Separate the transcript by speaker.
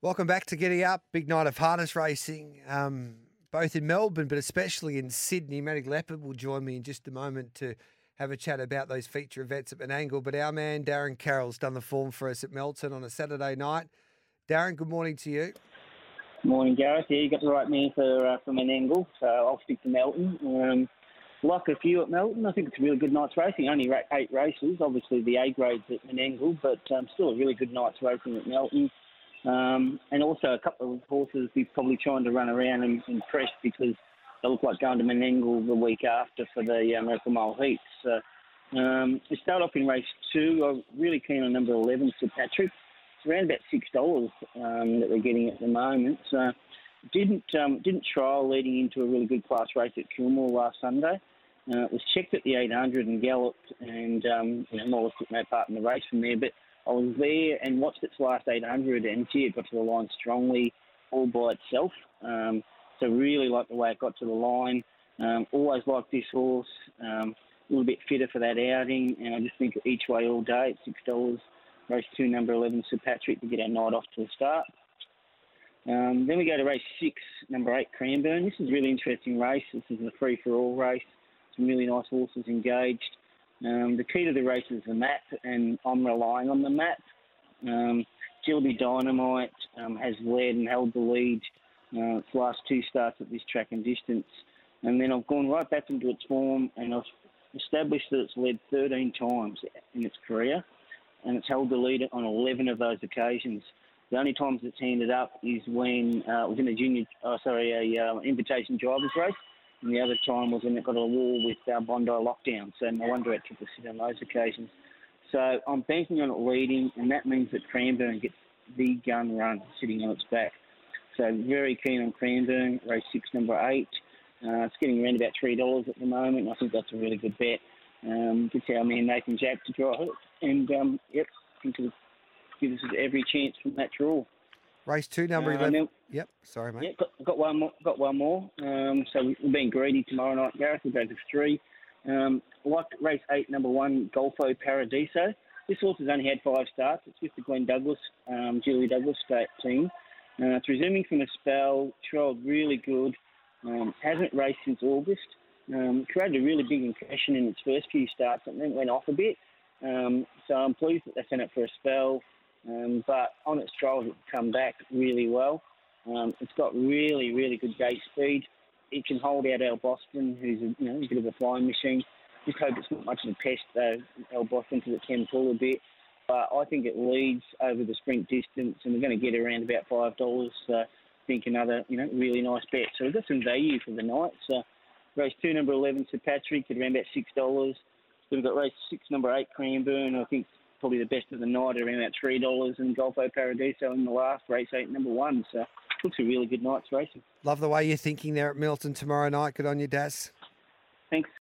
Speaker 1: Welcome back to Getting Up. Big night of harness racing, um, both in Melbourne, but especially in Sydney. Matty Leopard will join me in just a moment to have a chat about those feature events at Menangle. But our man, Darren Carroll's done the form for us at Melton on a Saturday night. Darren, good morning to you.
Speaker 2: Morning, Gareth. Yeah, you got the right man for uh, for Menangle, so I'll stick to Melton. Um, like a few at Melton, I think it's a really good night's racing. Only eight races, obviously the A grades at Menangle, but um, still a really good night's racing at Melton. Um, and also a couple of horses we're probably trying to run around and impress because they look like going to Menangle the week after for the uh, Miracle Mile Heats. So, um, we start off in race two. I'm really keen on number 11, Sir Patrick. It's around about $6 um, that we're getting at the moment. So didn't um, didn't trial leading into a really good class race at Kilmore last Sunday. Uh, it was checked at the 800 and galloped, and um, you know, took no part in the race from there. But I was there and watched its last 800, and gee, it got to the line strongly all by itself. Um, so really like the way it got to the line. Um, always liked this horse. Um, a little bit fitter for that outing, and I just think each way all day at six dollars. Race two, number eleven, Sir Patrick to get our night off to a start. Um, then we go to race six, number eight, Cranbourne. This is a really interesting race. This is a free for all race. Some really nice horses engaged. Um, the key to the race is the map, and I'm relying on the map. Um, Gilby Dynamite um, has led and held the lead uh, its last two starts at this track and distance. And then I've gone right back into its form and I've established that it's led 13 times in its career and it's held the lead on 11 of those occasions. The only times it's handed up is when uh, it was in a junior, oh, sorry, a uh, invitation drivers race, and the other time was when it got a wall with uh, Bondi lockdown. So no wonder it took a sit on those occasions. So I'm banking on it leading, and that means that Cranbourne gets the gun run sitting on its back. So very keen on Cranbourne, race six, number eight. Uh, it's getting around about three dollars at the moment. I think that's a really good bet. Um, gets our man Nathan Jack to draw it, and um, yep, think it'll give us every chance from that draw.
Speaker 1: Race two, number
Speaker 2: Uh,
Speaker 1: 11.
Speaker 2: then-
Speaker 1: Yep, sorry, mate.
Speaker 2: Yeah, got, got one more. Got one more. Um, so we- we're being greedy tomorrow night, Gareth. We'll go to three. Um, like race eight, number one, Golfo Paradiso. This horse has only had five starts. It's with the Glenn Douglas, um, Julie Douglas state team. Uh, it's resuming from a spell. Trialled really good. Um, hasn't raced since August. Um, created a really big impression in its first few starts and then went off a bit. Um, so I'm pleased that they sent it for a spell. Um, but on its trials, it's come back really well. Um, it's got really, really good gate speed. It can hold out El Boston, who's a, you know, a bit of a flying machine. Just hope it's not much of a pest, though, El Boston, because it can pull a bit. But I think it leads over the sprint distance, and we're going to get around about five dollars. So I think another, you know, really nice bet. So we've got some value for the night. So race two, number eleven, Sir Patrick, at around about six dollars. Then we've got race six, number eight, Cranbourne. I think probably the best of the night around about three dollars, and Golfo Paradiso in the last race eight, number one. So looks a really good night's racing.
Speaker 1: Love the way you're thinking there at Melton tomorrow night. Good on you, Das.
Speaker 2: Thanks.